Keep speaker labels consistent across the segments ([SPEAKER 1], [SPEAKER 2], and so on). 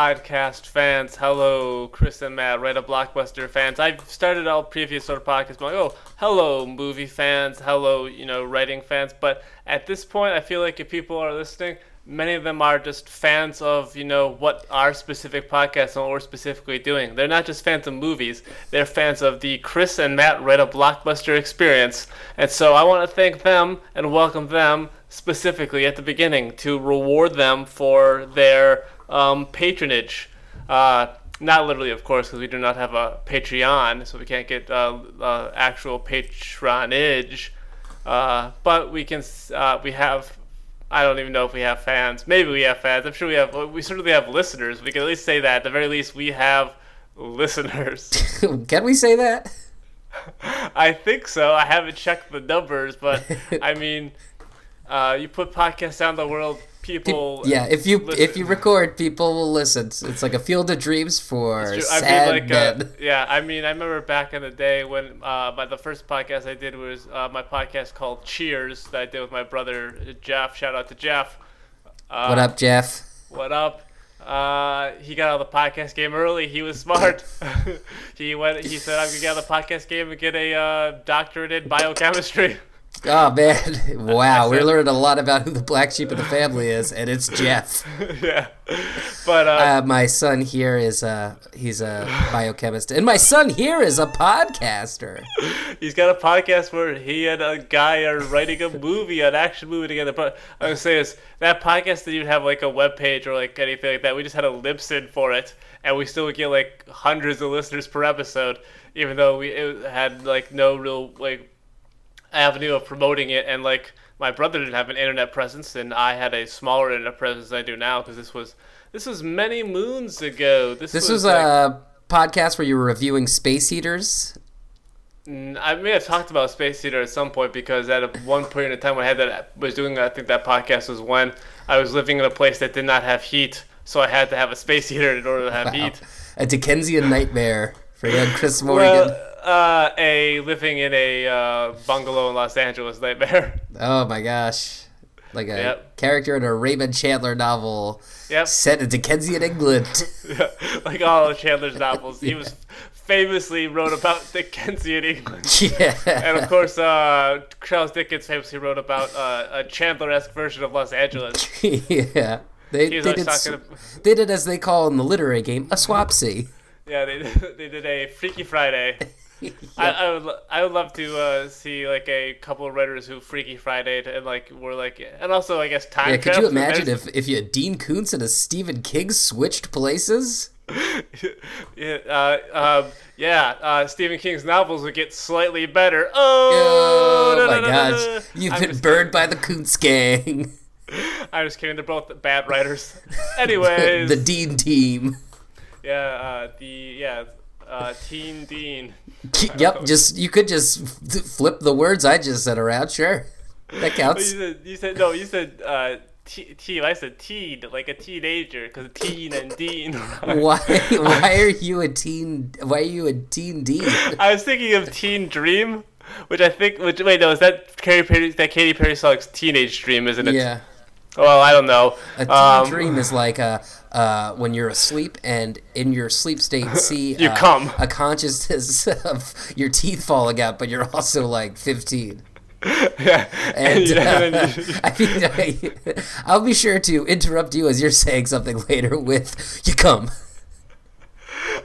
[SPEAKER 1] podcast fans. Hello, Chris and Matt, Write a Blockbuster fans. I've started all previous sort of podcasts going, oh, hello, movie fans. Hello, you know, writing fans. But at this point, I feel like if people are listening, many of them are just fans of, you know, what our specific podcast and what we're specifically doing. They're not just fans of movies, they're fans of the Chris and Matt Write a Blockbuster experience. And so I want to thank them and welcome them specifically at the beginning to reward them for their um, patronage. Uh, not literally, of course, because we do not have a Patreon, so we can't get uh, uh, actual patronage. Uh, but we can. Uh, we have. I don't even know if we have fans. Maybe we have fans. I'm sure we have. We certainly have listeners. We can at least say that. At the very least, we have listeners.
[SPEAKER 2] Can we say that?
[SPEAKER 1] I think so. I haven't checked the numbers, but I mean, uh, you put podcasts out in the world, people.
[SPEAKER 2] Yeah, if you
[SPEAKER 1] listen.
[SPEAKER 2] if you record, people will listen. It's like a field of dreams for
[SPEAKER 1] I
[SPEAKER 2] sad
[SPEAKER 1] mean, like, uh,
[SPEAKER 2] men.
[SPEAKER 1] yeah, I mean, I remember back in the day when uh, my the first podcast I did was uh, my podcast called Cheers that I did with my brother Jeff. Shout out to Jeff. Uh,
[SPEAKER 2] what up, Jeff?
[SPEAKER 1] What up? Uh, he got out of the podcast game early. He was smart. he went. He said, "I'm gonna get out of the podcast game and get a uh, doctorate in biochemistry."
[SPEAKER 2] Oh man! Wow, we're learning a lot about who the black sheep of the family is, and it's Jeff.
[SPEAKER 1] yeah, but uh,
[SPEAKER 2] Uh, my son here is a he's a biochemist, and my son here is a podcaster.
[SPEAKER 1] He's got a podcast where he and a guy are writing a movie, an action movie together. But I was saying is that podcast didn't even have like a web page or like anything like that. We just had a Libsyn for it, and we still would get like hundreds of listeners per episode, even though we it had like no real like avenue of promoting it. And like my brother didn't have an internet presence, and I had a smaller internet presence than I do now because this was this was many moons ago. This,
[SPEAKER 2] This
[SPEAKER 1] was,
[SPEAKER 2] was
[SPEAKER 1] like,
[SPEAKER 2] a podcast where you were reviewing space heaters.
[SPEAKER 1] I may have talked about Space Heater at some point because at one point in time when I had that was doing I think that podcast was when I was living in a place that did not have heat, so I had to have a space heater in order to have
[SPEAKER 2] Wow.
[SPEAKER 1] heat.
[SPEAKER 2] A Dickensian nightmare for young Chris Morgan.
[SPEAKER 1] Well, uh, a living in a uh, bungalow in Los Angeles nightmare.
[SPEAKER 2] oh my gosh. Like a
[SPEAKER 1] Yep.
[SPEAKER 2] character in a Raymond Chandler novel
[SPEAKER 1] Yep,
[SPEAKER 2] set in Dickensian England.
[SPEAKER 1] like all of Chandler's novels, he was famously wrote about Dickensian England.
[SPEAKER 2] yeah.
[SPEAKER 1] And of course, uh, Charles Dickens famously wrote about uh, a Chandler-esque version of Los Angeles.
[SPEAKER 2] yeah. They, they, did,
[SPEAKER 1] talking.
[SPEAKER 2] they did as they call in the literary game a swapsy.
[SPEAKER 1] Yeah, they they did a Freaky Friday. I, I would I would love to uh, see like a couple of writers who Freaky Friday and like were like and also I guess time.
[SPEAKER 2] Yeah, could you imagine if, if you had Dean Koontz and a Stephen King switched places?
[SPEAKER 1] yeah, uh, um, yeah, uh, Stephen King's novels would get slightly better. Oh,
[SPEAKER 2] Oh, my gosh. You've
[SPEAKER 1] I'm
[SPEAKER 2] been burned by the Koontz gang.
[SPEAKER 1] I'm just kidding. They're both bad writers. Anyways,
[SPEAKER 2] the Dean team.
[SPEAKER 1] yeah, uh, the yeah, uh, Teen Dean.
[SPEAKER 2] Yep, just you could just flip the words I just said around. Sure, that
[SPEAKER 1] You
[SPEAKER 2] counts.
[SPEAKER 1] said, you said no. You said uh, te- teen. I said teen, like a teenager, because teen and Dean.
[SPEAKER 2] Why? Why are you a teen? Why are you a teen Dean?
[SPEAKER 1] I was thinking of Teen Dream, which I think. Which wait, no, is that Katy Perry? That Katy Perry song's Teenage Dream, isn't it?
[SPEAKER 2] Yeah,
[SPEAKER 1] Well, I don't know.
[SPEAKER 2] a teen
[SPEAKER 1] Um,
[SPEAKER 2] dream is like a. Uh, when you're asleep and in your sleep state see
[SPEAKER 1] You
[SPEAKER 2] uh,
[SPEAKER 1] come.
[SPEAKER 2] a consciousness of your teeth falling out, but you're also like 15.
[SPEAKER 1] yeah.
[SPEAKER 2] And
[SPEAKER 1] you-
[SPEAKER 2] uh,
[SPEAKER 1] and
[SPEAKER 2] I mean, I, I'll be sure to interrupt you as you're saying something later with "you come."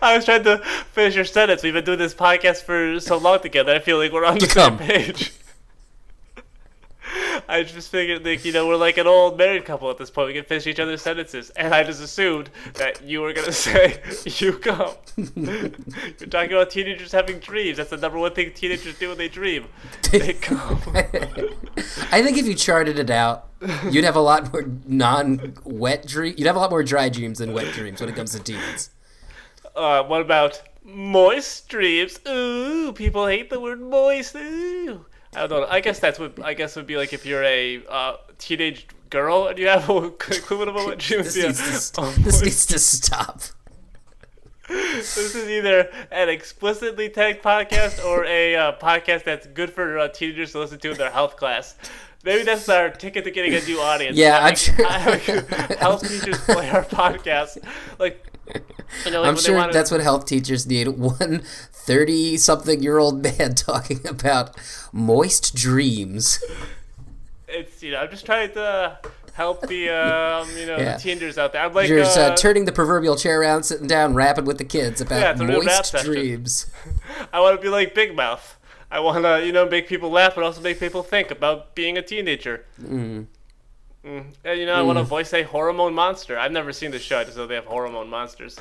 [SPEAKER 1] I was trying to finish your sentence. We've been doing this podcast for so long together. I feel like we're on the same page. I just figured, like, you know, we're like an old married couple at this point. We can finish each other's sentences. And I just assumed that you were going to say, you come. You're talking about teenagers having dreams. That's the number one thing teenagers do when they dream. They come.
[SPEAKER 2] I think if you charted it out, you'd have a lot more non-wet dreams. You'd have a lot more dry dreams than wet dreams when it comes to teens.
[SPEAKER 1] Uh, what about moist dreams? Ooh, people hate the word moist. Ooh. I don't know. I guess that's what I guess would be like if you're a uh, teenage girl and you have a equivalent of a wet dream.
[SPEAKER 2] This needs to,
[SPEAKER 1] Oh,
[SPEAKER 2] this needs to stop.
[SPEAKER 1] this is either an explicitly tagged podcast or a uh, podcast that's good for uh, teenagers to listen to in their health class. Maybe that's our ticket to getting a new audience.
[SPEAKER 2] Yeah, I'm
[SPEAKER 1] Having-
[SPEAKER 2] sure.
[SPEAKER 1] health teachers play our podcast. Like, you know, like
[SPEAKER 2] I'm sure
[SPEAKER 1] wanna-
[SPEAKER 2] that's what health teachers need. One 30 something year old man talking about moist dreams.
[SPEAKER 1] It's you know, I'm just trying to help the um, you know
[SPEAKER 2] Yeah.
[SPEAKER 1] the teenagers out there. I'm like
[SPEAKER 2] You're
[SPEAKER 1] uh,
[SPEAKER 2] uh, turning the proverbial chair around, sitting down, rapping with the kids about
[SPEAKER 1] it's a real rap
[SPEAKER 2] moist dreams.
[SPEAKER 1] I want to be like Big Mouth. I want to you know make people laugh, but also make people think about being a teenager. Mm. Mm. And you know, I want to mm. voice a hormone monster. I've never seen the show. I just know they have hormone monsters.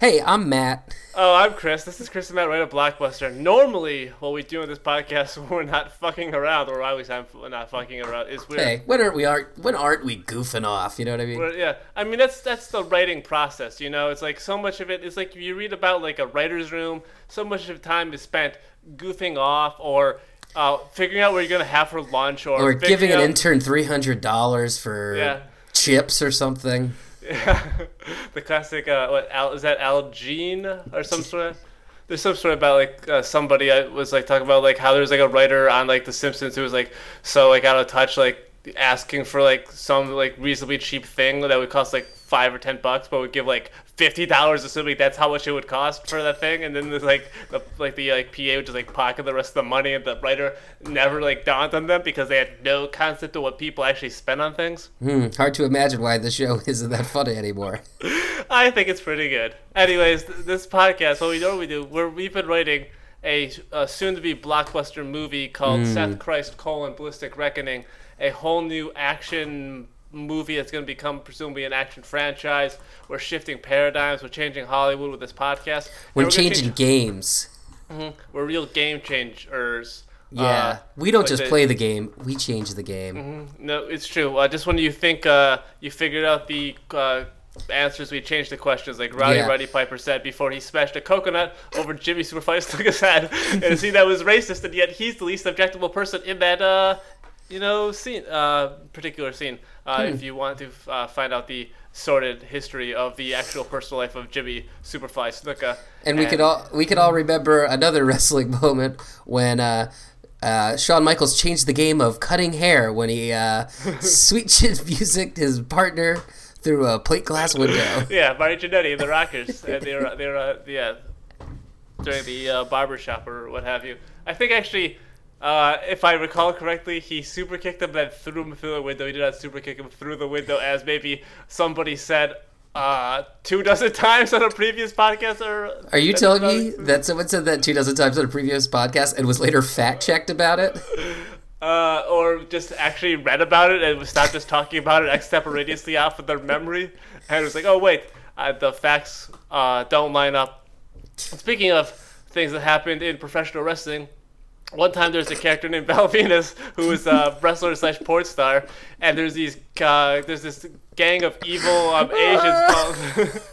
[SPEAKER 2] Hey, I'm Matt.
[SPEAKER 1] Oh, I'm Chris. This is Chris and Matt right at Blockbuster. Normally, what we do in this podcast when we're not fucking around, or at least I'm not fucking around, is we're,
[SPEAKER 2] Hey, when aren't we aren't when aren't we goofing off? You know what I mean?
[SPEAKER 1] we're- yeah. I mean, that's that's the writing process. You know, it's like so much of it. It's like you read about like a writer's room. So much of time is spent goofing off or uh, figuring out where you're gonna have for lunch, or
[SPEAKER 2] or giving an
[SPEAKER 1] out-
[SPEAKER 2] intern three hundred dollars for
[SPEAKER 1] Yeah.
[SPEAKER 2] chips or something.
[SPEAKER 1] Yeah, the classic uh, what Al, is that Algene or some sort of there's some sort about like uh, somebody I was like talking about like how there's like a writer on like The Simpsons who was like so like out of touch like asking for like some like reasonably cheap thing that would cost like five or ten bucks but would give like fifty dollars assuming that's how much it would cost for that thing and then there's like the like the like PA would just like pocket the rest of the money and the writer never like dawned on them because they had no concept of what people actually spend on things.
[SPEAKER 2] Hmm, hard to imagine why the show isn't that funny anymore.
[SPEAKER 1] I think it's pretty good. Anyways, th- this podcast, what we normally do, we're, we've been writing a, a soon-to-be blockbuster movie called Seth Christ: colon Ballistic Reckoning, a whole new action movie that's going to become presumably an action franchise. We're shifting paradigms. We're changing Hollywood with this podcast.
[SPEAKER 2] We're
[SPEAKER 1] gonna
[SPEAKER 2] changing
[SPEAKER 1] change-
[SPEAKER 2] games.
[SPEAKER 1] we're real game changers.
[SPEAKER 2] Yeah,
[SPEAKER 1] Uh,
[SPEAKER 2] we don't just
[SPEAKER 1] the-
[SPEAKER 2] play the game; we change the game.
[SPEAKER 1] No, it's true. Uh, just when you think uh, you figured out the uh, answers, we changed the questions. Like Rowdy
[SPEAKER 2] Yeah.
[SPEAKER 1] Roddy Piper said before he smashed a coconut over Jimmy Superfly head, and see that was racist, and yet he's the least objectable person in that uh, you know scene, uh, particular scene. Uh,
[SPEAKER 2] Hmm.
[SPEAKER 1] If you want to uh, find out the sordid history of the actual personal life of Jimmy Superfly Snuka,
[SPEAKER 2] And we could all we could all remember another wrestling moment when uh, uh, Shawn Michaels changed the game of cutting hair when he uh, sweet chin music his partner through a plate glass window.
[SPEAKER 1] Yeah, Marty Jannetty and the Rockers. and they were, they were, uh, yeah, during the uh, barber shop or what have you. I think actually, uh, if I recall correctly, he super kicked him then threw him through the window. He did not super kick him through the window, as maybe somebody said uh, two dozen times on a previous podcast. Or
[SPEAKER 2] Are you telling me that someone said that two dozen times on a previous podcast and was later fact checked about it?
[SPEAKER 1] uh, or just actually read about it and stopped just talking about it extemporaneously off of their memory, and it was like, oh wait, uh, the facts uh, don't line up. Speaking of things that happened in professional wrestling, one time there's a character named Val Venis who is a wrestler slash porn star, and there's these uh, there's this gang of evil um, Asians called.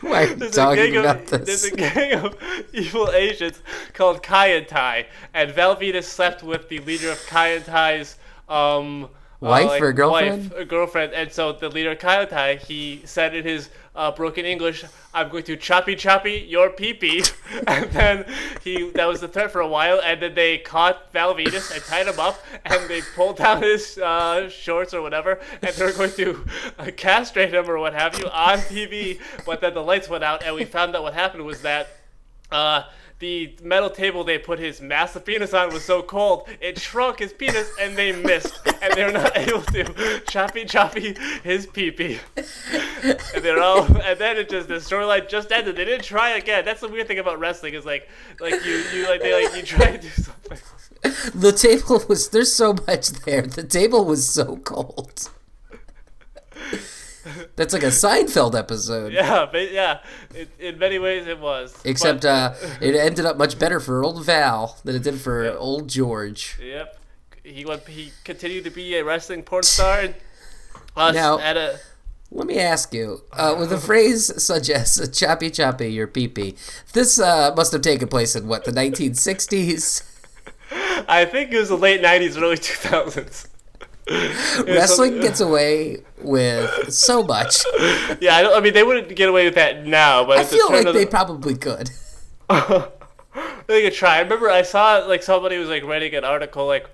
[SPEAKER 2] Why are you
[SPEAKER 1] There's a,
[SPEAKER 2] talking
[SPEAKER 1] gang
[SPEAKER 2] about
[SPEAKER 1] of,
[SPEAKER 2] this?
[SPEAKER 1] there's a gang of evil Asians called Kai En Tai, and Val Venis slept with the leader of Kai En Tai's um, uh,
[SPEAKER 2] Wife or girlfriend?
[SPEAKER 1] Wife, or girlfriend, and so the leader of Kai Tai, he said in his uh, broken English, "I'm going to choppy choppy your pee pee," and then he that was the threat for a while, and then they caught Val Venis and tied him up, and they pulled down his uh, shorts or whatever, and they were going to uh, castrate him or what have you on TV, but then the lights went out, and we found out what happened was that. The metal table they put his massive penis on was so cold it shrunk his penis and they missed. And they were not able to choppy choppy his pee pee. And they're all and then it just the storyline just ended. They didn't try again. That's the weird thing about wrestling is like like you you like they like you try to do something.
[SPEAKER 2] The table was there's so much there. The table was so cold. That's like a Seinfeld episode.
[SPEAKER 1] yeah but yeah it, in many ways it was
[SPEAKER 2] Except
[SPEAKER 1] But-
[SPEAKER 2] uh, it ended up much better for old Val than it did for
[SPEAKER 1] Yep.
[SPEAKER 2] old George.
[SPEAKER 1] Yep. He went. He continued to be a wrestling porn star. And
[SPEAKER 2] Now-
[SPEAKER 1] at a.
[SPEAKER 2] Let me ask you, uh, with a phrase such as "choppy choppy your pee pee," this uh, must have taken place in what the 1960s.
[SPEAKER 1] I think it was the late '90s, early 2000s.
[SPEAKER 2] Wrestling gets away with so much.
[SPEAKER 1] Yeah, I, don't, I mean they wouldn't get away with that now, but
[SPEAKER 2] I feel
[SPEAKER 1] turn
[SPEAKER 2] like they
[SPEAKER 1] the-
[SPEAKER 2] probably could.
[SPEAKER 1] they could try. I remember I saw like somebody was like writing an article like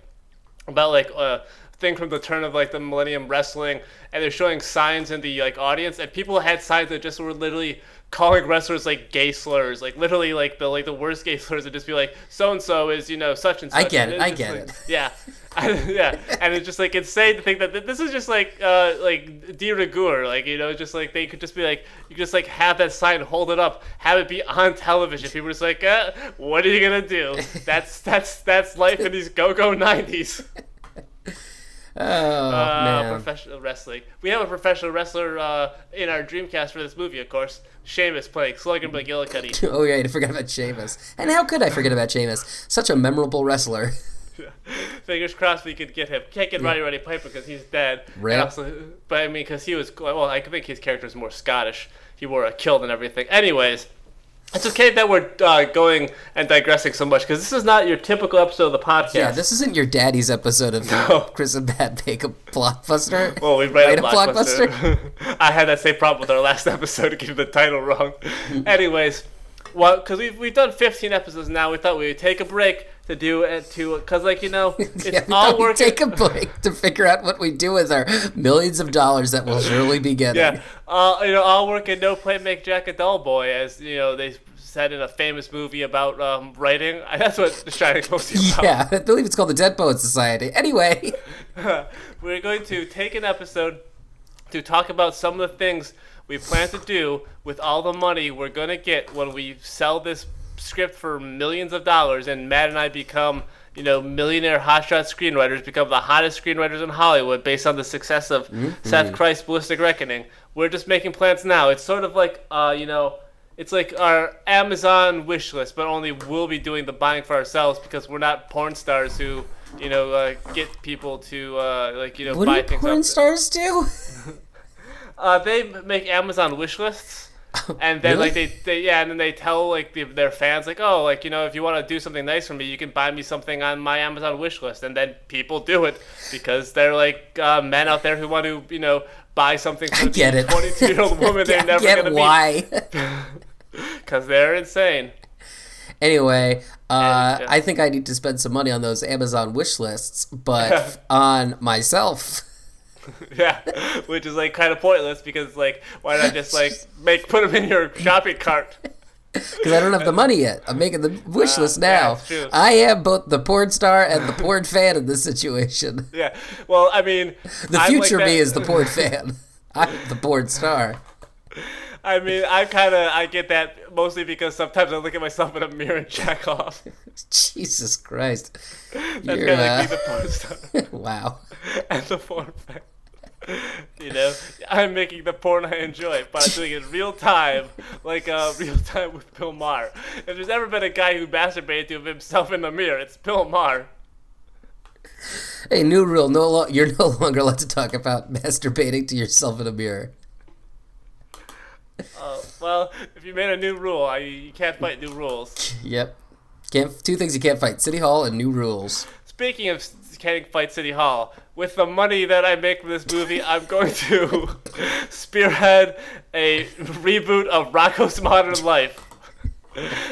[SPEAKER 1] about like a thing from the turn of like the Millennium Wrestling, and they're showing signs in the like audience, and people had signs that just were literally calling wrestlers like gay slurs, like literally like the like the worst gay slurs would just be like so and so is you know such and such.
[SPEAKER 2] I get
[SPEAKER 1] and
[SPEAKER 2] it, I get
[SPEAKER 1] like-
[SPEAKER 2] it.
[SPEAKER 1] Yeah. yeah, and it's just like insane to think that this is just like uh like de rigueur, like you know, just like they could just be like you just like have that sign, hold it up, have it be on television. People are just like, uh, what are you gonna do? That's that's that's life in these go go nineties.
[SPEAKER 2] Oh
[SPEAKER 1] Uh,
[SPEAKER 2] man.
[SPEAKER 1] professional wrestling. We have a professional wrestler uh, in our Dreamcast for this movie, of course. Sheamus playing Slugger McGillicuddy.
[SPEAKER 2] Oh yeah, I forgot about Sheamus. And how could I forget about Sheamus? Such a memorable wrestler.
[SPEAKER 1] Fingers crossed we could get him. Can't get Roddy Roddy Piper because he's dead. Also, but I mean, because he was well, I think his character is more Scottish. He wore a kilt and everything. Anyways, it's okay that we're uh, going and digressing so much because this is not your typical episode of the podcast.
[SPEAKER 2] Yeah, this isn't your daddy's episode of
[SPEAKER 1] No.
[SPEAKER 2] Chris and Bad Make a Blockbuster.
[SPEAKER 1] Well, we a
[SPEAKER 2] a
[SPEAKER 1] blockbuster.
[SPEAKER 2] blockbuster?
[SPEAKER 1] I had that same problem with our last episode, getting the title wrong. Anyways, well, because we've, we've done 15 episodes now, we thought we would take a break to do it to because like you know it's
[SPEAKER 2] yeah,
[SPEAKER 1] all
[SPEAKER 2] thought we'd
[SPEAKER 1] work.
[SPEAKER 2] take a break to figure out what we do with our millions of dollars that we'll surely be getting.
[SPEAKER 1] Yeah, uh, you know, all work and no play make Jack a dull boy, as you know they said in a famous movie about um, writing. That's what The Shining's supposed to be about.
[SPEAKER 2] Yeah, I believe it's called the Dead Poet Society. Anyway,
[SPEAKER 1] We're going to take an episode to talk about some of the things we plan to do with all the money we're going to get when we sell this script for millions of dollars and Matt and I become, you know, millionaire hotshot screenwriters, become the hottest screenwriters in Hollywood based on the success of Seth Christ's Ballistic Reckoning. We're just making plans now. It's sort of like, uh, you know, it's like our Amazon wish list, but only we'll be doing the buying for ourselves because we're not porn stars who, you know, uh, get people to uh, like you know
[SPEAKER 2] what
[SPEAKER 1] buy
[SPEAKER 2] do
[SPEAKER 1] things.
[SPEAKER 2] porn
[SPEAKER 1] off-
[SPEAKER 2] stars do?
[SPEAKER 1] uh, they make Amazon wish lists, and then
[SPEAKER 2] Really?
[SPEAKER 1] like they, they yeah, and then they tell like the, their fans like, oh, like you know, if you want to do something nice for me, you can buy me something on my Amazon wish list, and then people do it because they're like uh, men out there who want to you know buy something for
[SPEAKER 2] it.
[SPEAKER 1] twenty-two year old woman they're never
[SPEAKER 2] get
[SPEAKER 1] gonna
[SPEAKER 2] why.
[SPEAKER 1] because they're insane.
[SPEAKER 2] Anyway, uh,
[SPEAKER 1] And, uh,
[SPEAKER 2] I think I need to spend some money on those Amazon wish lists, but on myself.
[SPEAKER 1] Yeah, which is like kind of pointless because like why not just like make put them in your shopping cart?
[SPEAKER 2] Because I don't have the money yet. I'm making the wish list
[SPEAKER 1] yeah,
[SPEAKER 2] now.
[SPEAKER 1] true.
[SPEAKER 2] I am both the porn star and the porn fan in this situation.
[SPEAKER 1] Yeah, well, I mean,
[SPEAKER 2] The
[SPEAKER 1] I'm like
[SPEAKER 2] future me is the porn fan. I'm the porn star.
[SPEAKER 1] I mean, I kind of I get that mostly because sometimes I look at myself in a mirror and check off.
[SPEAKER 2] Jesus Christ.
[SPEAKER 1] That's
[SPEAKER 2] You're,
[SPEAKER 1] kind of like
[SPEAKER 2] uh,
[SPEAKER 1] being the porn star
[SPEAKER 2] wow.
[SPEAKER 1] and the porn fan. You know, I'm making the porn I enjoy, but I'm doing it in real time, like uh, real time with Bill Maher. If there's ever been a guy who masturbated to himself in the mirror, it's Bill Maher.
[SPEAKER 2] Hey, new rule. No, lo- you're no longer allowed to talk about masturbating to yourself in a mirror.
[SPEAKER 1] Uh, well, if you made a new rule, I, you can't fight new rules.
[SPEAKER 2] Yep. Can't two things you can't fight: City Hall and new rules.
[SPEAKER 1] Speaking of can't fight City Hall, with the money that I make from this movie, I'm going to spearhead a reboot of Rocko's Modern Life.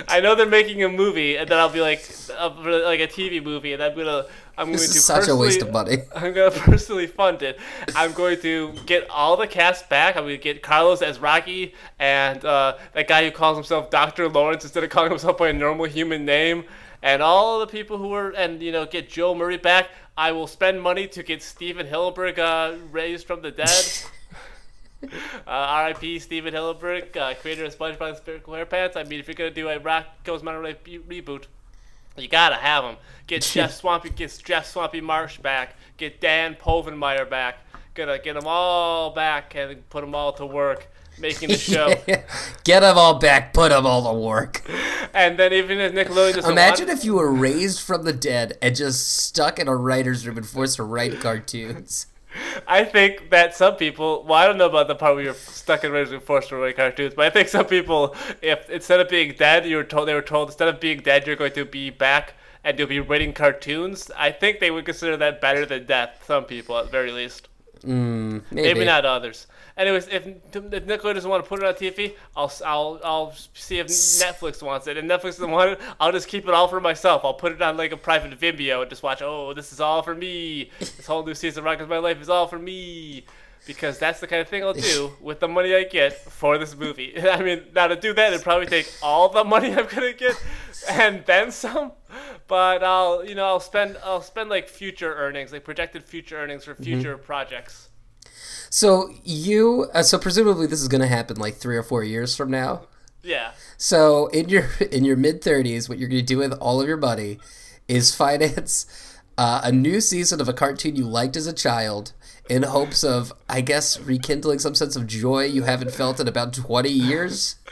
[SPEAKER 1] I know they're making a movie, and then I'll be like, uh, like a TV movie, and I'm gonna, I'm
[SPEAKER 2] This
[SPEAKER 1] going to
[SPEAKER 2] such a waste of
[SPEAKER 1] personally-
[SPEAKER 2] money.
[SPEAKER 1] I'm gonna personally fund it. I'm going to get all the cast back. I'm gonna get Carlos as Rocky and uh, that guy who calls himself Doctor Lawrence instead of calling himself by a normal human name, and all the people who were and you know get Joe Murray back. I will spend money to get Stephen Hillenburg uh, raised from the dead. Uh, R.I.P. Stephen Hillenburg, uh, creator of SpongeBob and Spherical Pants. I mean, if you're gonna do a Rock Goes be- reboot, you gotta have him. Get Jeff Swampy, get Jeff Swampy Marsh back. Get Dan Povenmire back. Gonna get them all back and put them all to work making the show.
[SPEAKER 2] Get them all back. Put them all to work.
[SPEAKER 1] and then even if Nickelodeon doesn't
[SPEAKER 2] Imagine
[SPEAKER 1] want,
[SPEAKER 2] if you were raised from the dead and just stuck in a writer's room and forced to write cartoons.
[SPEAKER 1] I think that some people. Well, I don't know about the part where you're stuck in Razor forced to write cartoons, but I think some people, if instead of being dead, you were told they were told instead of being dead, you're going to be back and you'll be writing cartoons. I think they would consider that better than death. Some people, at the very least.
[SPEAKER 2] Mm,
[SPEAKER 1] Maybe.
[SPEAKER 2] maybe.
[SPEAKER 1] not others. Anyways, if, if Nickelodeon doesn't want to put it on TV, I'll I'll I'll see if Netflix wants it. And Netflix doesn't want it, I'll just keep it all for myself. I'll put it on like a private Vimeo and just watch. Oh, this is all for me. This whole new season of Rock is My Life is all for me. Because that's the kind of thing I'll do with the money I get for this movie. I mean, now to do that, it'd probably take all the money I'm gonna get and then some. But I'll, you know, I'll spend, I'll spend like future earnings, like projected future earnings for future mm-hmm. projects.
[SPEAKER 2] So you, uh, so presumably this is going to happen like three or four years from now.
[SPEAKER 1] Yeah.
[SPEAKER 2] So in your in your mid thirties, what you're going to do with all of your money is finance uh, a new season of a cartoon you liked as a child in hopes of, I guess, rekindling some sense of joy you haven't felt in about twenty years.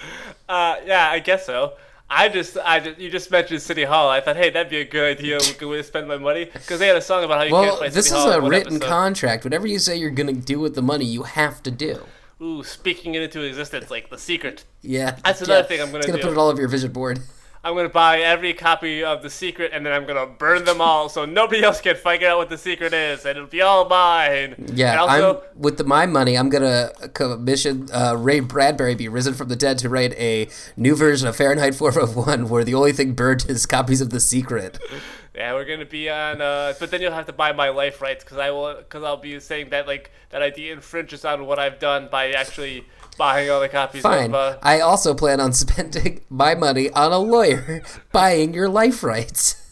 [SPEAKER 1] Uh, yeah, I guess so. I just, I just, you just mentioned City Hall. I thought, hey, that'd be a good idea. We could spend my money because they had a song about how you can't
[SPEAKER 2] Well,
[SPEAKER 1] play
[SPEAKER 2] this
[SPEAKER 1] City
[SPEAKER 2] is
[SPEAKER 1] Hall
[SPEAKER 2] a written
[SPEAKER 1] episode.
[SPEAKER 2] contract. Whatever you say you're going to do with the money, you have to do.
[SPEAKER 1] Ooh, speaking it into existence, like the secret.
[SPEAKER 2] Yeah,
[SPEAKER 1] That's another
[SPEAKER 2] yeah.
[SPEAKER 1] thing I'm gonna
[SPEAKER 2] It's gonna
[SPEAKER 1] do.
[SPEAKER 2] put it all over your vision board.
[SPEAKER 1] I'm gonna buy every copy of the secret, and then I'm gonna burn them all, so nobody else can figure out what the secret is, and it'll be all mine.
[SPEAKER 2] Yeah,
[SPEAKER 1] And also,
[SPEAKER 2] I'm with the, my money. I'm gonna commission uh, Ray Bradbury be risen from the dead to write a new version of Fahrenheit 451, where the only thing burned is copies of The Secret.
[SPEAKER 1] yeah, we're gonna be on. Uh, but then you'll have to buy my life rights, because I will, because I'll be saying that like that idea infringes on what I've done by actually buying all the copies
[SPEAKER 2] Fine.
[SPEAKER 1] of. Uh,
[SPEAKER 2] I also plan on spending my money on a lawyer buying your life rights.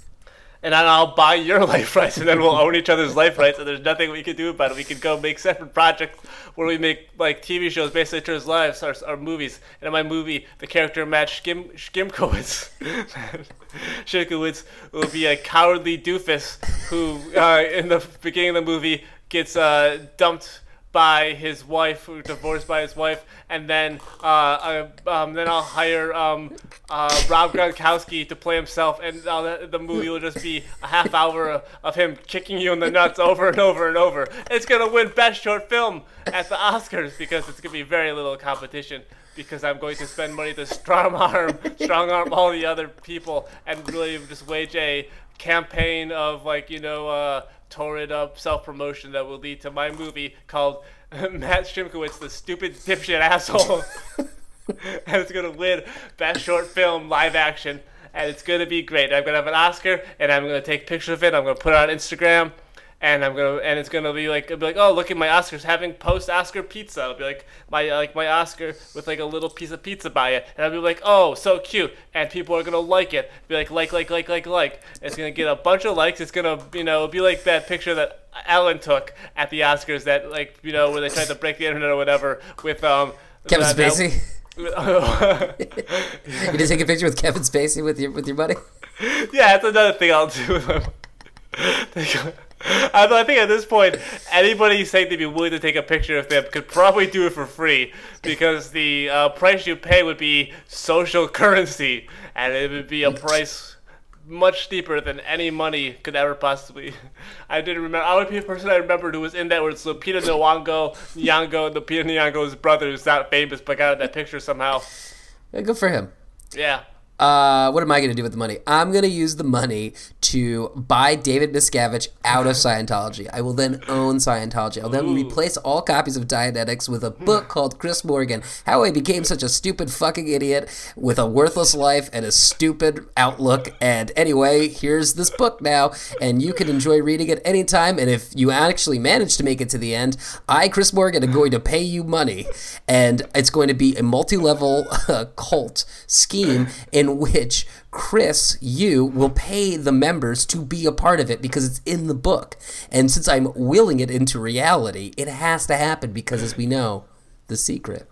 [SPEAKER 1] and then I'll buy your life rights, and then we'll own each other's life rights, and there's nothing we can do about it. We can go make separate projects where we make like TV shows based on each other's lives or, or movies. And in my movie, the character Matt Schim, Schimkowitz, Schimkowitz will be a cowardly doofus who, uh, in the beginning of the movie, gets uh, dumped by his wife, divorced by his wife, and then uh, uh, um, then I'll hire um, uh, Rob Gronkowski to play himself, and uh, the, the movie will just be a half hour of, of him kicking you in the nuts over and over and over. It's gonna win Best Short Film at the Oscars because it's gonna be very little competition. Because I'm going to spend money to strong arm, strong arm all the other people, and really just wage a campaign of like you know uh, torrid up self promotion that will lead to my movie called Matt Schimkowitz, the stupid dipshit asshole, and it's gonna win best short film live action, and it's gonna be great. I'm gonna have an Oscar, and I'm gonna take pictures of it. I'm gonna put it on Instagram. And I'm gonna, and it's gonna be like, it'll be like, oh, look at my Oscars having post-Oscar pizza. It'll be like my, like my Oscar with like a little piece of pizza by it, and I'll be like, oh, so cute, and people are gonna like it. Be like, like, like, like, like, like. It's gonna get a bunch of likes. It's gonna, you know, be like that picture that Ellen took at the Oscars, that like, you know, where they tried to break the internet or whatever with um.
[SPEAKER 2] Kevin
[SPEAKER 1] that-
[SPEAKER 2] Spacey. You did take a picture with Kevin Spacey with your with your buddy.
[SPEAKER 1] yeah, that's another thing I'll do. I I think at this point, anybody saying they'd be willing to take a picture of them could probably do it for free because the uh, price you pay would be social currency, and it would be a price much steeper than any money could ever possibly. I didn't remember. I would be a person I remembered who was in that was Lupita Nyong'o, Nyong'o, Lupita Nyong'o's brother, who's not famous but got in that picture somehow.
[SPEAKER 2] Yeah, Good for him.
[SPEAKER 1] Yeah.
[SPEAKER 2] Uh, what am I going to do with the money? I'm going to use the money to buy David Miscavige out of Scientology. I will then own Scientology. I'll then
[SPEAKER 1] Ooh.
[SPEAKER 2] replace all copies of Dianetics with a book called Chris Morgan How I Became Such a Stupid Fucking Idiot with a Worthless Life and a Stupid Outlook. And anyway, here's this book now, and you can enjoy reading it anytime. And if you actually manage to make it to the end, I, Chris Morgan, am going to pay you money. And it's going to be a multi level uh, cult scheme in which Chris, you will pay the members to be a part of it because it's in the book. And since I'm willing it into reality, it has to happen because, as we know, the secret.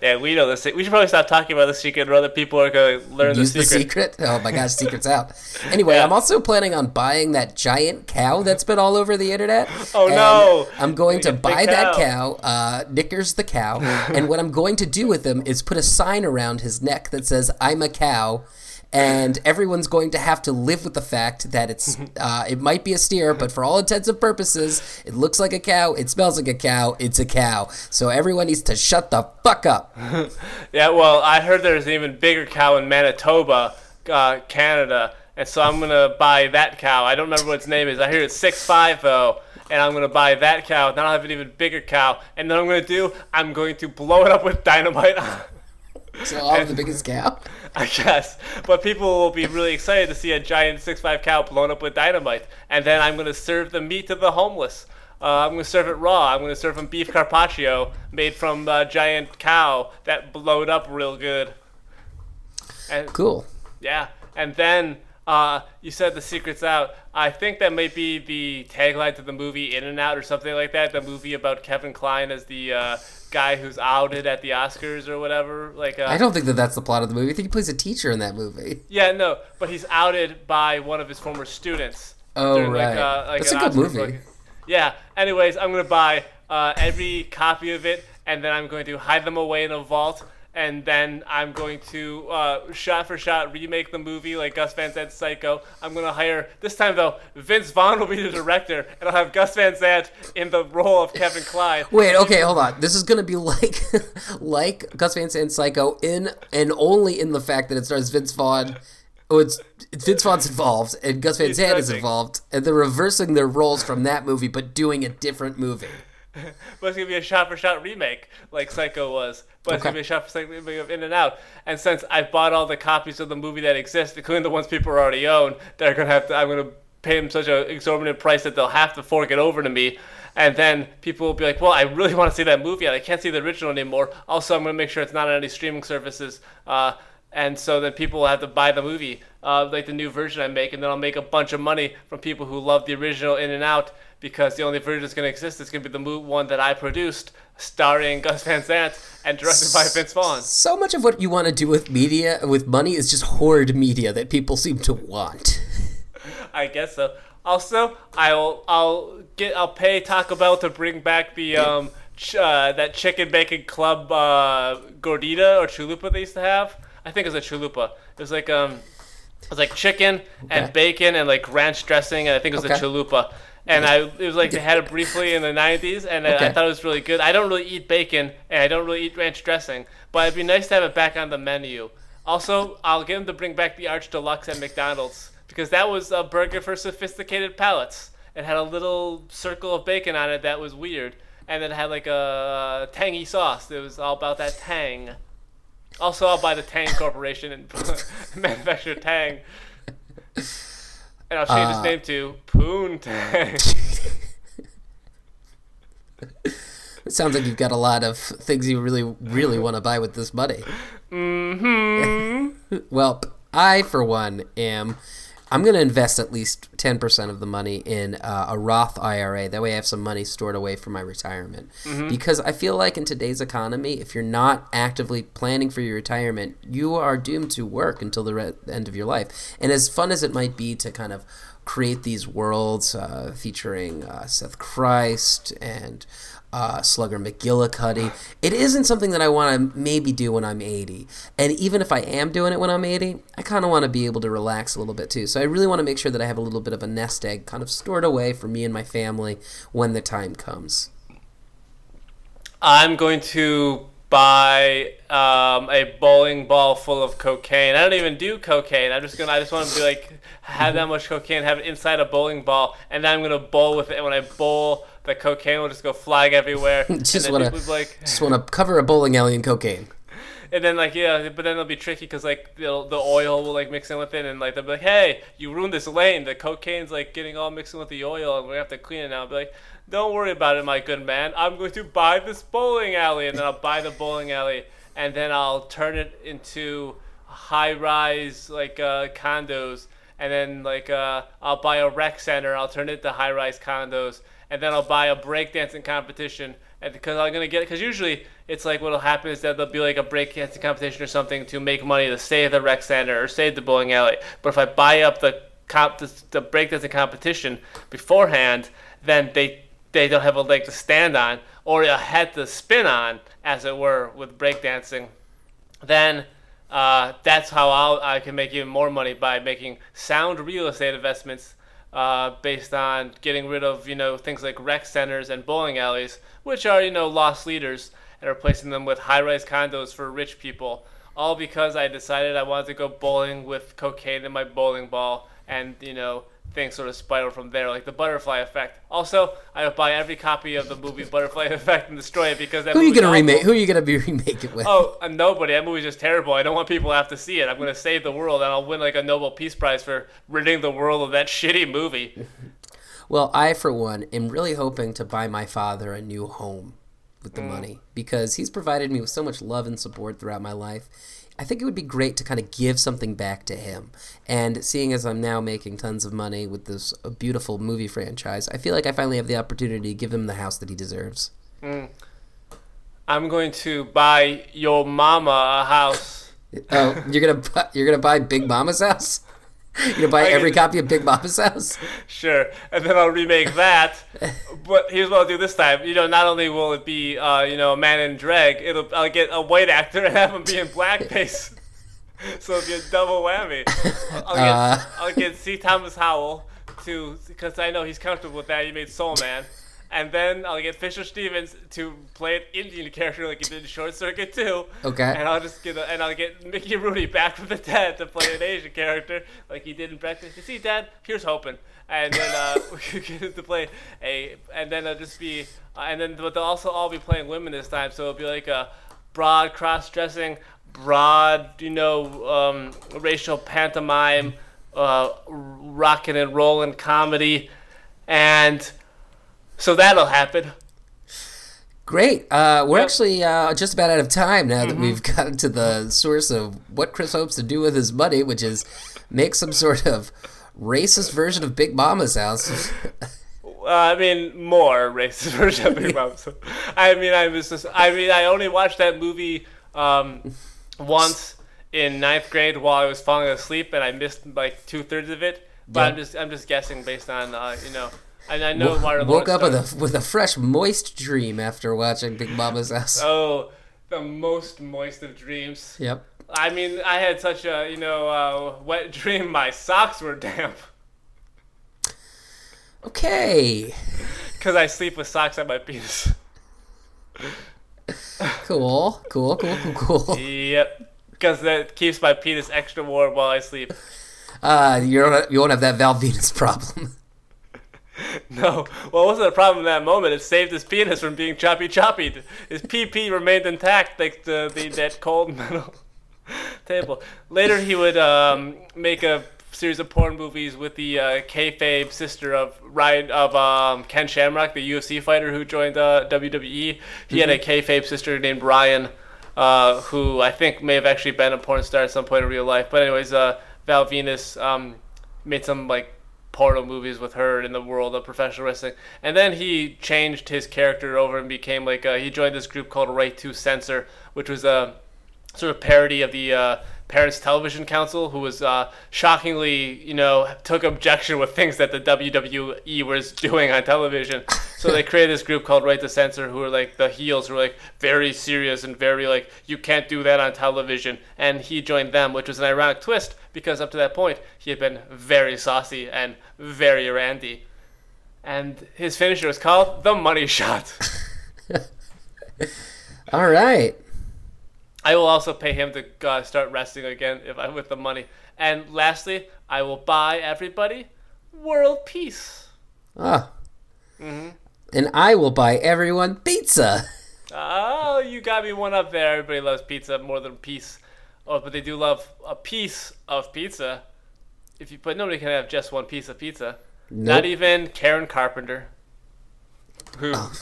[SPEAKER 1] Yeah, we know this. We should probably stop talking about the secret, or other people are going to learn
[SPEAKER 2] Use
[SPEAKER 1] the
[SPEAKER 2] the
[SPEAKER 1] secret.
[SPEAKER 2] secret. Oh my gosh, secret's out. Anyway,
[SPEAKER 1] Yeah.
[SPEAKER 2] I'm also planning on buying that giant cow that's been all over the internet.
[SPEAKER 1] Oh, no.
[SPEAKER 2] I'm going to buy that
[SPEAKER 1] cow.
[SPEAKER 2] cow, uh, Knickers the cow, and what I'm going to do with him is put a sign around his neck that says "I'm a cow." And everyone's going to have to live with the fact that it's uh, it might be a steer, but for all intents and purposes, it looks like a cow, it smells like a cow, it's a cow. So everyone needs to shut the fuck up.
[SPEAKER 1] Yeah, well, I heard there's an even bigger cow in Manitoba, uh, Canada, and so I'm gonna buy that cow. I don't remember what its name is. I hear it's six five though, and I'm gonna buy that cow. Then I'll have an even bigger cow, and then I'm gonna do I'm going to blow it up with dynamite.
[SPEAKER 2] So I'll have the biggest cow.
[SPEAKER 1] I guess. But people will be really excited to see a giant six-five cow blown up with dynamite. And then I'm going to serve the meat to the homeless. Uh, I'm going to serve it raw. I'm going to serve them beef carpaccio made from a giant cow that blowed up real good. And
[SPEAKER 2] Cool.
[SPEAKER 1] yeah, and then uh, you said the secret's out. I think that might be the tagline to the movie In and Out or something like that. The movie about Kevin Kline as the uh, guy who's outed at the Oscars or whatever. Like uh,
[SPEAKER 2] I don't think that that's the plot of the movie. I think he plays a teacher in that movie.
[SPEAKER 1] Yeah, no, but he's outed by one of his former students.
[SPEAKER 2] Oh,
[SPEAKER 1] during,
[SPEAKER 2] right. That's a good movie.
[SPEAKER 1] fucking- Yeah. Anyways, I'm gonna buy uh, every copy of it, and then I'm going to hide them away in a vault, and then I'm going to uh, shot for shot remake the movie like Gus Van Sant's Psycho. I'm gonna hire this time though Vince Vaughn will be the director, and I'll have Gus Van Sant in the role of Kevin Kline.
[SPEAKER 2] Wait, okay, hold on. This is gonna be like, like Gus Van Sant Psycho in and only in the fact that it stars Vince Vaughn. Oh, it's Vince Vaughn's involved and Gus Van Sant is involved, and they're reversing their roles from that movie, but doing a different movie.
[SPEAKER 1] but it's gonna be a shot for shot remake like Psycho was. But it's
[SPEAKER 2] Okay.
[SPEAKER 1] gonna be a shot for shot remake of In and Out. And since I bought all the copies of the movie that exist, including the ones people already own, they're gonna have to. I'm gonna pay them such an exorbitant price that they'll have to fork it over to me. And then people will be like, "Well, I really want to see that movie, and I can't see the original anymore." Also, I'm gonna make sure it's not on any streaming services. Uh, and so then people will have to buy the movie, uh, like the new version I make, and then I'll make a bunch of money from people who love the original In and Out because the only version that's going to exist is going to be the mo- one that I produced, starring Gus Van Sant and directed by Vince Vaughn.
[SPEAKER 2] So much of what you want to do with media, with money, is just hoard media that people seem to want.
[SPEAKER 1] I guess so. Also, I'll I'll get I'll pay Taco Bell to bring back the um ch- uh, that chicken bacon club uh, gordita or chalupa they used to have. I think it was a chalupa. It was like um it was like chicken
[SPEAKER 2] Okay.
[SPEAKER 1] and bacon and like ranch dressing and I think it was
[SPEAKER 2] Okay.
[SPEAKER 1] a chalupa. And I it was like they had it briefly in the 90s and I- I thought it was really good. I don't really eat bacon and I don't really eat ranch dressing, but it'd be nice to have it back on the menu. Also, I'll get them to bring back the Arch Deluxe at McDonald's because that was a burger for sophisticated palates. It had a little circle of bacon on it that was weird, and it had like a tangy sauce. It was all about that tang. Also, I'll buy the Tang Corporation and manufacture Tang. And I'll change
[SPEAKER 2] Uh,
[SPEAKER 1] its name to Poontang.
[SPEAKER 2] It sounds like you've got a lot of things you really, really want to buy with this money.
[SPEAKER 1] mm-hmm.
[SPEAKER 2] Well, I, for one, am. I'm going to invest at least 10% of the money in uh, a Roth IRA. That way I have some money stored away for my retirement. Because I feel like in today's economy, if you're not actively planning for your retirement, you are doomed to work until the re- end of your life. And as fun as it might be to kind of create these worlds uh, featuring uh, Seth Christ and uh, Slugger McGillicuddy. It isn't something that I want to maybe do when I'm 80. And even if I am doing it when I'm 80, I kind of want to be able to relax a little bit too. So I really want to make sure that I have a little bit of a nest egg kind of stored away for me and my family when the time comes.
[SPEAKER 1] I'm going to buy um, a bowling ball full of cocaine. I don't even do cocaine. I'm just gonna. I just want to be like have that much cocaine, have it inside a bowling ball, and then I'm gonna bowl with it. And when I bowl, the cocaine will just go flying everywhere.
[SPEAKER 2] Just
[SPEAKER 1] will be like,
[SPEAKER 2] Just want to cover a bowling alley in cocaine.
[SPEAKER 1] and then like yeah, but then it'll be tricky because like the the oil will like mix in with it, and like they'll be like, hey, you ruined this lane. The cocaine's like getting all mixed in with the oil, and we have to clean it now. I'll be like, don't worry about it, my good man. I'm going to buy this bowling alley, and then I'll buy the bowling alley, and then I'll turn it into high rise like uh, condos, and then like uh, I'll buy a rec center. I'll turn it to high rise condos, and then I'll buy a breakdancing competition. Because I'm gonna get, because usually it's like what'll happen is that there'll be like a breakdancing competition or something to make money to save the rec center or save the bowling alley. But if I buy up the comp, the, the breakdancing competition beforehand, then they they don't have a leg to stand on or a head to spin on, as it were, with breakdancing. Then uh, that's how I'll, I can make even more money by making sound real estate investments uh, based on getting rid of you know things like rec centers and bowling alleys, which are you know lost leaders, and replacing them with high-rise condos for rich people. All because I decided I wanted to go bowling with cocaine in my bowling ball, and you know things sort of spiral from there, like the butterfly effect. Also, I would buy every copy of the movie Butterfly Effect and destroy it because that
[SPEAKER 2] Who are you gonna
[SPEAKER 1] awful.
[SPEAKER 2] remake? Who are you gonna be remake it with?
[SPEAKER 1] Oh, uh, nobody. That movie's just terrible. I don't want people to have to see it. I'm gonna save the world, and I'll win like a Nobel Peace Prize for ridding the world of that shitty movie.
[SPEAKER 2] Well, I for one am really hoping to buy my father a new home with the money because he's provided me with so much love and support throughout my life. I think it would be great to kind of give something back to him. And seeing as I'm now making tons of money with this uh, beautiful movie franchise, I feel like I finally have the opportunity to give him the house that he deserves.
[SPEAKER 1] I'm going to buy your mama a house.
[SPEAKER 2] Oh, you're gonna bu- you're gonna buy Big Mama's house? You're buy
[SPEAKER 1] I
[SPEAKER 2] every
[SPEAKER 1] can-
[SPEAKER 2] copy of Big Mama's house?
[SPEAKER 1] Sure, and then I'll remake that. but here's what I'll do this time. You know, not only will it be, uh, you know, a man in drag, it'll I'll get a white actor and have him be in blackface. so it'll be a double whammy. I'll get,
[SPEAKER 2] Uh.
[SPEAKER 1] I'll get C. Thomas Howell to, because I know he's comfortable with that. He made Soul Man. And then I'll get Fisher Stevens to play an Indian character like he did in Short Circuit too.
[SPEAKER 2] Okay.
[SPEAKER 1] And I'll just get a, and I'll get Mickey Rooney back from the dead to play an Asian character like he did in Breakfast. You see, Dad, here's hoping. And then uh, we could get him to play a, and then it'll just be, uh, and then but they'll also all be playing women this time, so it'll be like a broad cross-dressing, broad, you know, um, racial pantomime, uh, rocking and rolling comedy, and so that'll happen.
[SPEAKER 2] Great. Uh, we're
[SPEAKER 1] Yep.
[SPEAKER 2] actually uh, just about out of time now that we've gotten to the source of what Chris hopes to do with his money, which is make some sort of racist version of Big Mama's house.
[SPEAKER 1] Uh, I mean, more racist version of Big Mama's. So, I mean, I was just, I mean, I only watched that movie um, once in ninth grade while I was falling asleep, and I missed like two thirds of it. But I'm just, I'm just guessing based on, uh, you know, and I know Martin
[SPEAKER 2] Woke up with a with a fresh, moist dream after watching Big Mama's house.
[SPEAKER 1] Oh, the most moist of dreams.
[SPEAKER 2] Yep.
[SPEAKER 1] I mean, I had such a, you know, uh, wet dream. My socks were damp
[SPEAKER 2] Okay.
[SPEAKER 1] because I sleep with socks on my penis.
[SPEAKER 2] Cool. Cool. Cool. Cool. Cool.
[SPEAKER 1] Yep. Because that keeps my penis extra warm while I sleep.
[SPEAKER 2] Uh, you don't. You won't have that Val Venis problem.
[SPEAKER 1] No. Well, it wasn't a problem in that moment. It saved his penis from being choppy choppy. His PP remained intact, like the, the that cold metal table. Later, he would um, make a series of porn movies with the uh, kayfabe sister of Ryan of um, Ken Shamrock, the UFC fighter who joined uh, WWE. He had a kayfabe sister named Ryan, uh, who I think may have actually been a porn star at some point in real life. But anyways, uh, Val Venis um, made some like porno movies with her in the world of professional wrestling. And then he changed his character over and became like uh, he joined this group called Right to Censor, which was a sort of parody of the uh, Parents Television Council, who was uh, shockingly, you know, took objection with things that the WWE was doing on television. So they created this group called Right to Censor, who were like the heels, who were like very serious and very like, you can't do that on television. And he joined them, which was an ironic twist because up to that point he had been very saucy and very randy. And his finisher was called the Money Shot.
[SPEAKER 2] All right.
[SPEAKER 1] I will also pay him to uh, start wrestling again if I with the money. And lastly, I will buy everybody world peace.
[SPEAKER 2] Ah. Mhm. And I will buy everyone pizza.
[SPEAKER 1] Oh, you got me one up there. Everybody loves pizza more than peace. Oh, but they do love a piece of pizza. If you, but nobody can have just one piece of pizza. Not even Karen Carpenter. Who?
[SPEAKER 2] Oh,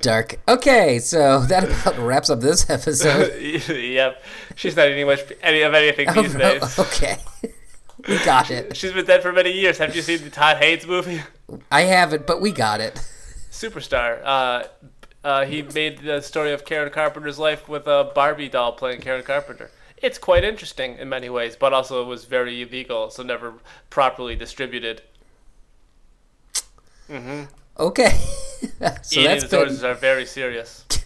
[SPEAKER 2] dark. Okay, so that about wraps up this episode.
[SPEAKER 1] yep, she's not eating much any of anything these days.
[SPEAKER 2] okay. we got it.
[SPEAKER 1] She's been dead for many years. Have you seen the Todd Haynes movie?
[SPEAKER 2] I haven't, but we got it.
[SPEAKER 1] Superstar. Uh, uh, he made the story of Karen Carpenter's life with a Barbie doll playing Karen Carpenter. It's quite interesting in many ways, but also it was very illegal, so never properly distributed.
[SPEAKER 2] Okay. so
[SPEAKER 1] Eating
[SPEAKER 2] that's
[SPEAKER 1] disorders
[SPEAKER 2] been
[SPEAKER 1] are very serious.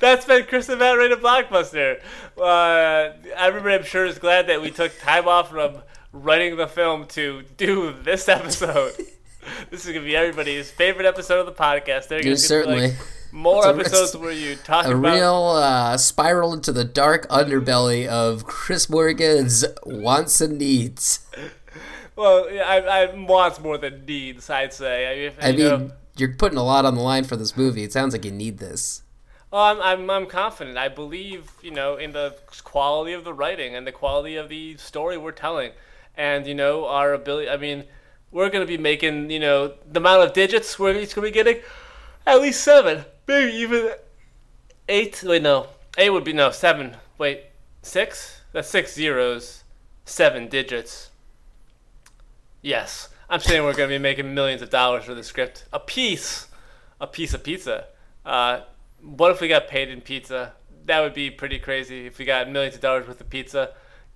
[SPEAKER 1] That's been Chris and Matt rated blockbuster. Uh, everybody, I'm sure, is glad that we took time off from writing the film to do this episode. this is gonna be everybody's favorite episode of the podcast. They're gonna
[SPEAKER 2] Yeah, certainly.
[SPEAKER 1] like more
[SPEAKER 2] a-
[SPEAKER 1] episodes where you talk
[SPEAKER 2] a
[SPEAKER 1] about
[SPEAKER 2] real uh, spiral into the dark underbelly of Chris Morgan's wants and needs.
[SPEAKER 1] Well, I, I wants more than needs. I'd say. I mean, if,
[SPEAKER 2] I
[SPEAKER 1] you know-
[SPEAKER 2] mean, you're putting a lot on the line for this movie. It sounds like you need this.
[SPEAKER 1] Oh, I'm, I'm, I'm confident. I believe, you know, in the quality of the writing and the quality of the story we're telling. And, you know, our ability. I mean, we're going to be making, you know, the amount of digits we're each going to be getting at least seven. Maybe even eight. Wait, no. Eight would be, no, seven. Wait, six? That's six zeros. Seven digits. Yes. I'm saying we're going to be making millions of dollars for the script. A piece. A piece of pizza. Uh, what if we got paid in pizza? That would be pretty crazy if we got millions of dollars worth of pizza.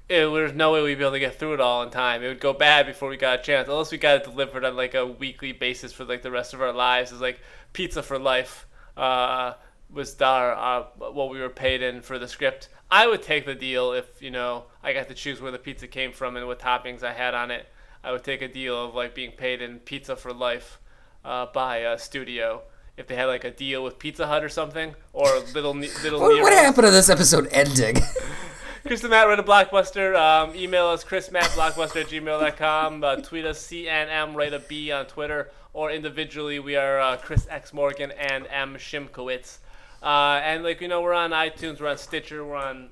[SPEAKER 1] It, there's no way we'd be able to get through it all in time. It would go bad before we got a chance, unless we got it delivered on like a weekly basis for like the rest of our lives. It's like pizza for life. Uh, was our uh, what we were paid in for the script. I would take the deal if you know I got to choose where the pizza came from and what toppings I had on it. I would take a deal of like being paid in pizza for life uh, by a studio. If they had like a deal with Pizza Hut or something, or little little
[SPEAKER 2] What, what happened to this episode ending?
[SPEAKER 1] Chris and Matt write a blockbuster. Um, email us chrismattblockbuster at gmail.com. Uh, tweet us CNM rate a B on Twitter. Or individually, we are uh, Chris X Morgan and M Schimkowitz. Uh, and like you know, we're on iTunes, we're on Stitcher, we're on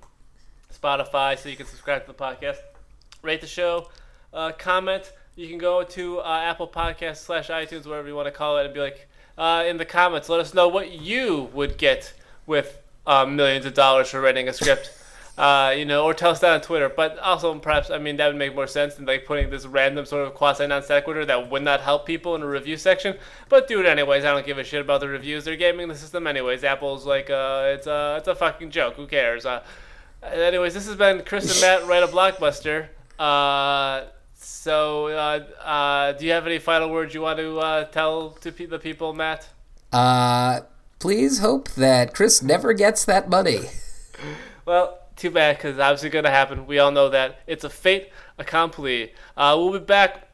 [SPEAKER 1] Spotify, so you can subscribe to the podcast. Rate the show, uh, comment. You can go to uh, Apple Podcasts slash iTunes, whatever you want to call it, and be like, uh, in the comments, let us know what you would get with uh, millions of dollars for writing a script. Uh, you know, or tell us that on Twitter. But also, perhaps, I mean, that would make more sense than like putting this random sort of quasi non sequitur that would not help people in a review section. But do it anyways. I don't give a shit about the reviews. They're gaming the system anyways. Apple's like, uh, it's a, it's a fucking joke. Who cares? Anyways, this has been Chris and Matt write a blockbuster. Uh, so, uh, uh, do you have any final words you want to uh, tell to pe- the people, Matt?
[SPEAKER 2] uh, please hope that Chris never gets that money.
[SPEAKER 1] Well, too bad because it's obviously going to happen. We all know that it's a fait accompli. Uh, we'll be back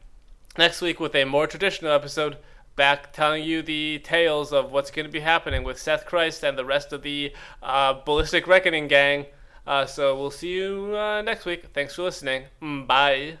[SPEAKER 1] next week with a more traditional episode, back telling you the tales of what's going to be happening with Seth Christ and the rest of the uh, Ballistic Reckoning gang. Uh, so we'll see you uh, next week. Thanks for listening. Mm, Bye.